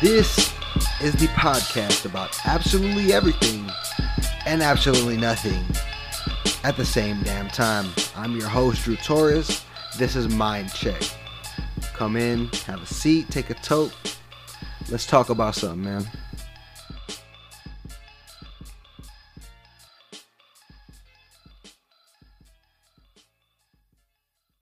This is the podcast about absolutely everything and absolutely nothing at the same damn time. I'm your host, Drew Torres. This is Mind Check. Come in, have a seat, take a toke. Let's talk about something, man.